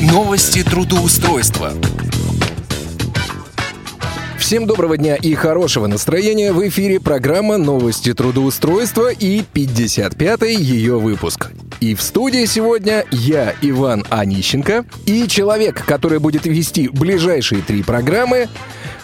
Новости трудоустройства. Всем доброго дня и хорошего настроения. В эфире программа «Новости трудоустройства» и 55-й ее выпуск. И в студии сегодня я, Иван Онищенко, и человек, который будет вести ближайшие три программы,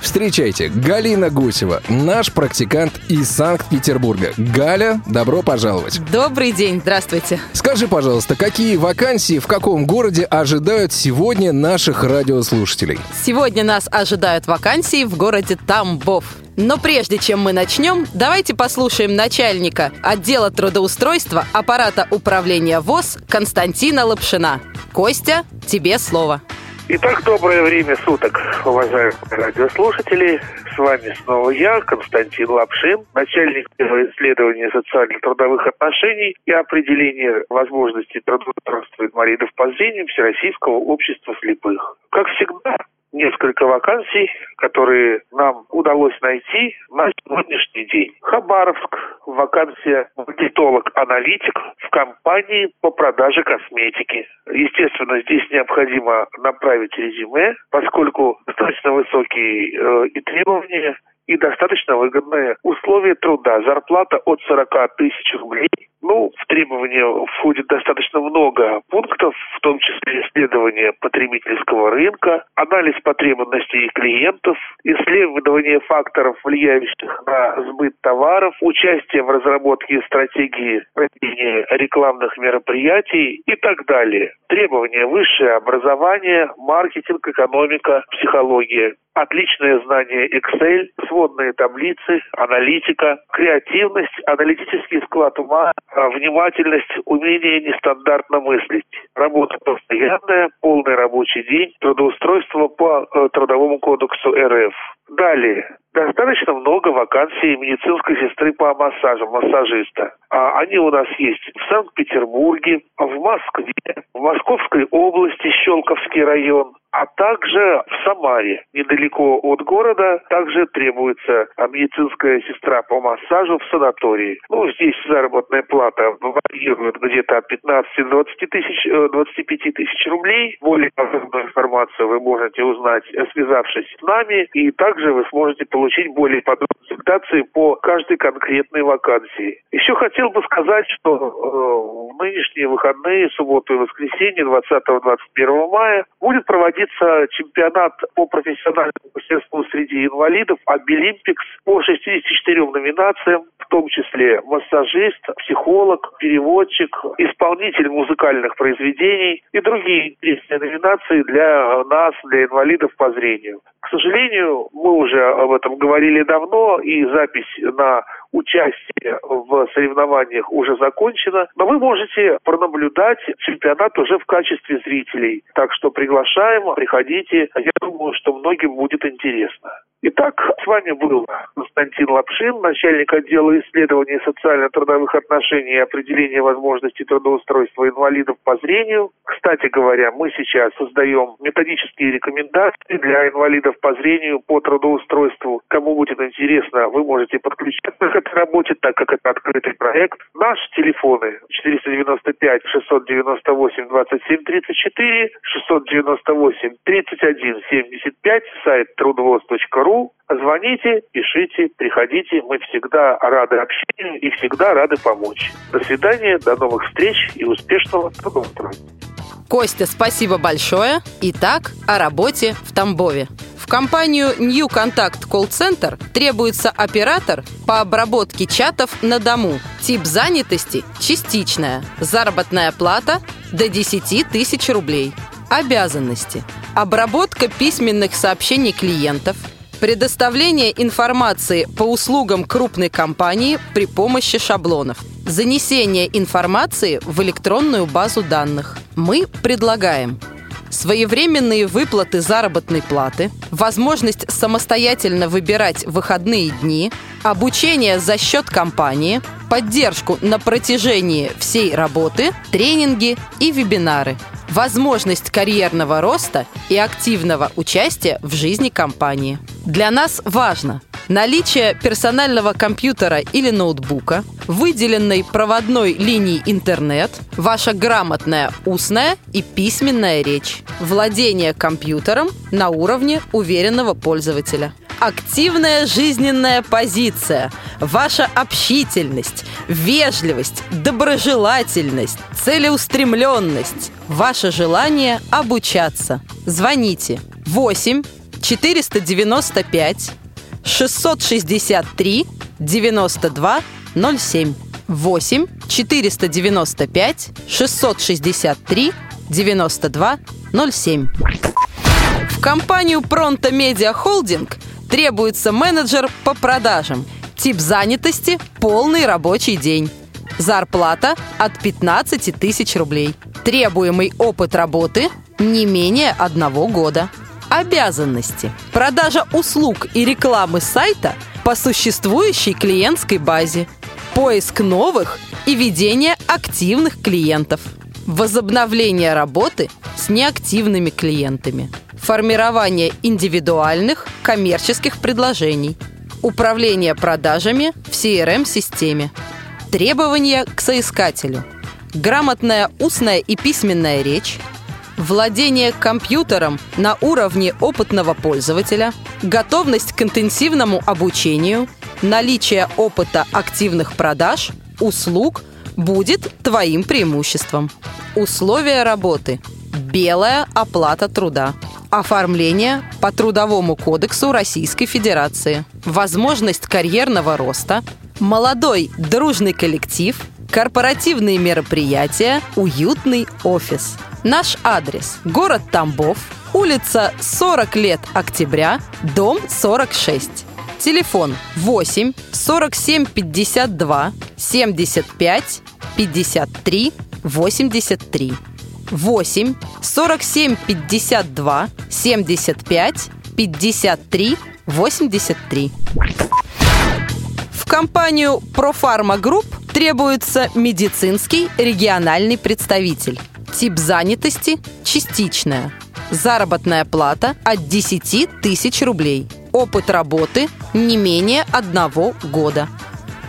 Встречайте, Галина Гусева, наш практикант из Санкт-Петербурга. Галя, добро пожаловать. Добрый день, здравствуйте. Скажи, пожалуйста, какие вакансии в каком городе ожидают сегодня наших радиослушателей? Сегодня нас ожидают вакансии в городе Тамбов. Но прежде чем мы начнем, давайте послушаем начальника отдела трудоустройства аппарата управления ВОЗ Константина Лапшина. Костя, тебе слово. Итак, доброе время суток, уважаемые радиослушатели. С вами снова я, Константин Лапшин, начальник исследования социально-трудовых отношений и определения возможностей трудоустройства инвалидов по зрению Всероссийского общества слепых. Как всегда, несколько вакансий, которые нам удалось найти на сегодняшний день. Хабаровск, вакансия маркетолог-аналитик в компании по продаже косметики. Естественно, здесь необходимо направить резюме, поскольку достаточно высокие э, и требования, и достаточно выгодные условия труда. Зарплата от 40 тысяч рублей ну, в требования входит достаточно много пунктов, в том числе исследование потребительского рынка, анализ потребностей клиентов, исследование факторов, влияющих на сбыт товаров, участие в разработке стратегии проведения рекламных мероприятий и так далее. Требования высшее образование, маркетинг, экономика, психология отличное знание Excel, сводные таблицы, аналитика, креативность, аналитический склад ума, а, внимательность, умение нестандартно мыслить. Работа постоянная, полный рабочий день, трудоустройство по э, Трудовому кодексу РФ. Далее. Достаточно много вакансий медицинской сестры по массажу, массажиста. А они у нас есть в Санкт-Петербурге, в Москве, в Московской области, Щелковский район, а также в Самаре, недалеко от города, также требуется медицинская сестра по массажу в санатории. Ну, здесь заработная плата варьирует где-то от 15 до 20 тысяч, 25 э, тысяч рублей. Более подробную информацию вы можете узнать, связавшись с нами, и также вы сможете получить более подробную консультации по каждой конкретной вакансии. Еще хотел бы сказать, что э, в нынешние выходные, субботу и воскресенье, 20-21 мая, будет проводиться чемпионат по профессиональному мастерству среди инвалидов Обилимпикс по 64 номинациям, в том числе массажист, психолог, переводчик, исполнитель музыкальных произведений и другие интересные номинации для нас, для инвалидов по зрению. К сожалению, мы уже об этом говорили давно, и запись на участие в соревнованиях уже закончена, но вы можете пронаблюдать чемпионат уже в качестве зрителей. Так что приглашаем, приходите. Я думаю, что многим будет интересно. Итак, с вами был Константин Лапшин, начальник отдела исследований социально-трудовых отношений и определения возможностей трудоустройства инвалидов по зрению. Кстати говоря, мы сейчас создаем методические рекомендации для инвалидов по зрению по трудоустройству. Кому будет интересно, вы можете подключиться к этой работе, так как это открытый проект. Наши телефоны 495 698 27 34, 698 31 75, сайт трудовоз.ру Звоните, пишите, приходите. Мы всегда рады общению и всегда рады помочь. До свидания, до новых встреч и успешного трудоустройства. Костя, спасибо большое. Итак, о работе в Тамбове. В компанию New Contact Call Center требуется оператор по обработке чатов на дому. Тип занятости – частичная. Заработная плата – до 10 тысяч рублей. Обязанности. Обработка письменных сообщений клиентов – Предоставление информации по услугам крупной компании при помощи шаблонов. Занесение информации в электронную базу данных. Мы предлагаем своевременные выплаты заработной платы, возможность самостоятельно выбирать выходные дни, обучение за счет компании, поддержку на протяжении всей работы, тренинги и вебинары – возможность карьерного роста и активного участия в жизни компании. Для нас важно наличие персонального компьютера или ноутбука, выделенной проводной линии интернет, ваша грамотная устная и письменная речь, владение компьютером на уровне уверенного пользователя – активная жизненная позиция, ваша общительность, вежливость, доброжелательность, целеустремленность, ваше желание обучаться. Звоните 8 495 663 92 07 8 495 663 92 07 В компанию Pronto Media Holding Требуется менеджер по продажам. Тип занятости – полный рабочий день. Зарплата от 15 тысяч рублей. Требуемый опыт работы – не менее одного года. Обязанности. Продажа услуг и рекламы сайта по существующей клиентской базе. Поиск новых и ведение активных клиентов. Возобновление работы с неактивными клиентами – формирование индивидуальных коммерческих предложений, управление продажами в CRM-системе, требования к соискателю, грамотная устная и письменная речь, владение компьютером на уровне опытного пользователя, готовность к интенсивному обучению, наличие опыта активных продаж, услуг будет твоим преимуществом. Условия работы. Белая оплата труда. Оформление по Трудовому кодексу Российской Федерации. Возможность карьерного роста. Молодой дружный коллектив. Корпоративные мероприятия. Уютный офис. Наш адрес. Город Тамбов. Улица 40 лет октября. Дом 46. Телефон 8 47 52 75 53 83. 8 47 52 75 53 83. В компанию Profarma Group требуется медицинский региональный представитель. Тип занятости – частичная. Заработная плата от 10 тысяч рублей. Опыт работы – не менее одного года.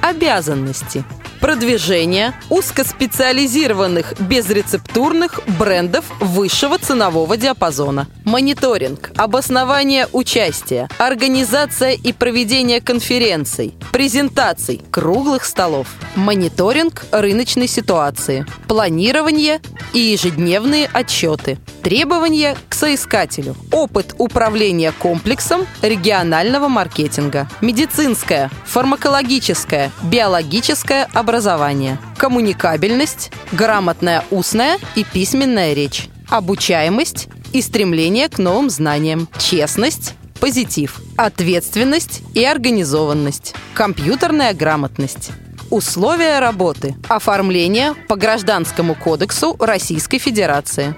Обязанности – продвижение узкоспециализированных безрецептурных брендов высшего ценового диапазона, мониторинг, обоснование участия, организация и проведение конференций, презентаций, круглых столов, мониторинг рыночной ситуации, планирование и ежедневные отчеты, требования к соискателю, опыт управления комплексом регионального маркетинга, медицинское, фармакологическое, биологическое образование, коммуникабельность, грамотная устная и письменная речь, обучаемость и стремление к новым знаниям, честность, позитив, ответственность и организованность, компьютерная грамотность. Условия работы. Оформление по Гражданскому кодексу Российской Федерации.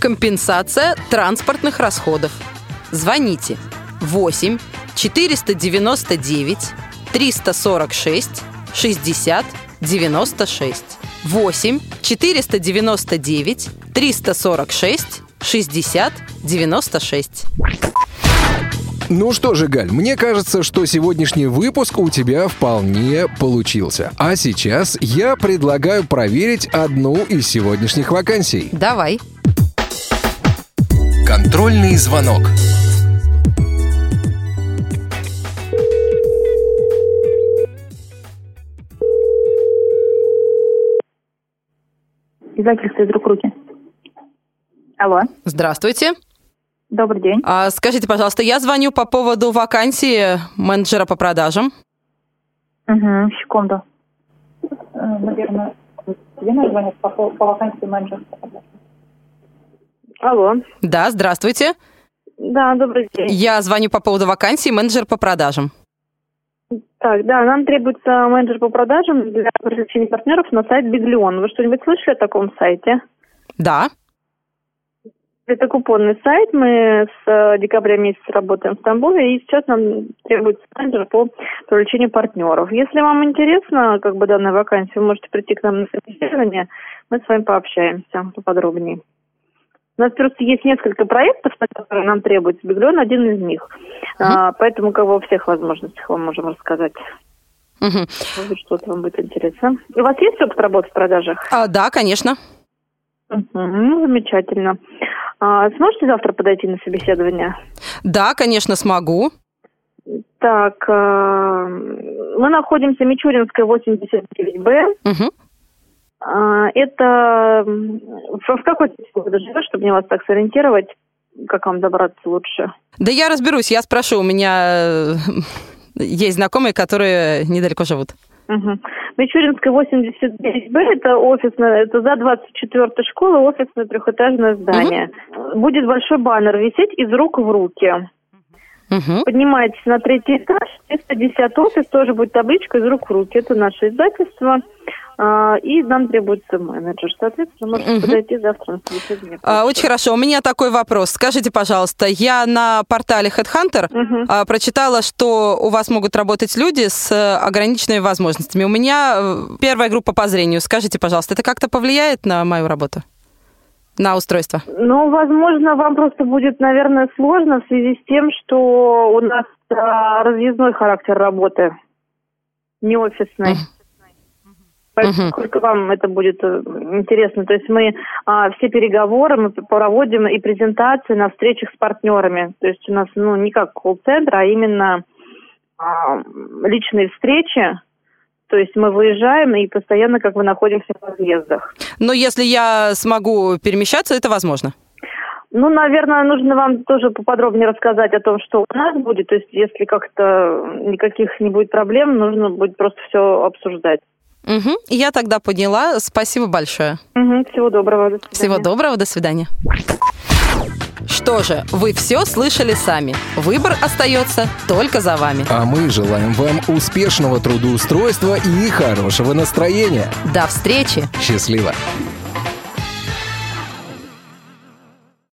Компенсация транспортных расходов. Звоните 8 499 346 60 96 8 499 346 60 96. Ну что же, Галь, мне кажется, что сегодняшний выпуск у тебя вполне получился. А сейчас я предлагаю проверить одну из сегодняшних вакансий. Давай. Контрольный звонок. Издательство «Из рук руки». Алло. Здравствуйте. Добрый день. А, скажите, пожалуйста, я звоню по поводу вакансии менеджера по продажам. Угу, секунду. Э, наверное, тебе надо звонить по, по вакансии менеджера по продажам. Алло. Да, здравствуйте. Да, добрый день. Я звоню по поводу вакансии менеджер по продажам. Так, да, нам требуется менеджер по продажам для привлечения партнеров на сайт Биглион. Вы что-нибудь слышали о таком сайте? Да. Это купонный сайт. Мы с э, декабря месяца работаем в Тамбове, и сейчас нам требуется менеджер по привлечению партнеров. Если вам интересно, как бы данная вакансия, вы можете прийти к нам на собеседование, мы с вами пообщаемся поподробнее. У нас просто есть несколько проектов, которые нам требуется Биглион, один из них. Uh-huh. А, поэтому как бы во всех возможностях вам можем рассказать. Угу. Может что-то вам будет интересно. У вас есть опыт работы в продажах? А, да, конечно. Угу, ну, замечательно. А, сможете завтра подойти на собеседование? Да, конечно, смогу. Так, э, мы находимся Мичуринская, 89Б. Угу. Это в какой ты живешь, чтобы мне вас так сориентировать? Как вам добраться лучше? Да я разберусь, я спрошу. У меня есть знакомые, которые недалеко живут. Угу. Мичуринская 89Б, это офисная, это за 24-й школой офисное трехэтажное здание. Угу. Будет большой баннер висеть из рук в руки. Угу. Поднимаетесь на третий этаж, 310 офис, тоже будет табличка из рук в руки. Это наше издательство. А, и нам требуется менеджер. Соответственно, можете угу. подойти завтра на собеседование. А, очень хорошо. У меня такой вопрос. Скажите, пожалуйста, я на портале Headhunter угу. а, прочитала, что у вас могут работать люди с ограниченными возможностями. У меня э, первая группа по зрению. Скажите, пожалуйста, это как-то повлияет на мою работу? на устройство? Ну, возможно, вам просто будет, наверное, сложно в связи с тем, что у нас а, разъездной характер работы, не офисный. Сколько uh-huh. вам это будет э, интересно? То есть мы а, все переговоры мы проводим и презентации на встречах с партнерами. То есть у нас ну не как колл-центр, а именно а, личные встречи то есть мы выезжаем и постоянно как бы находимся в разъездах. Но если я смогу перемещаться, это возможно? Ну, наверное, нужно вам тоже поподробнее рассказать о том, что у нас будет. То есть, если как-то никаких не будет проблем, нужно будет просто все обсуждать. Угу. Я тогда поняла. Спасибо большое. Угу. Всего доброго. До. Всего доброго. До свидания. Что же, вы все слышали сами. Выбор остается только за вами. А мы желаем вам успешного трудоустройства и хорошего настроения. До встречи. Счастливо.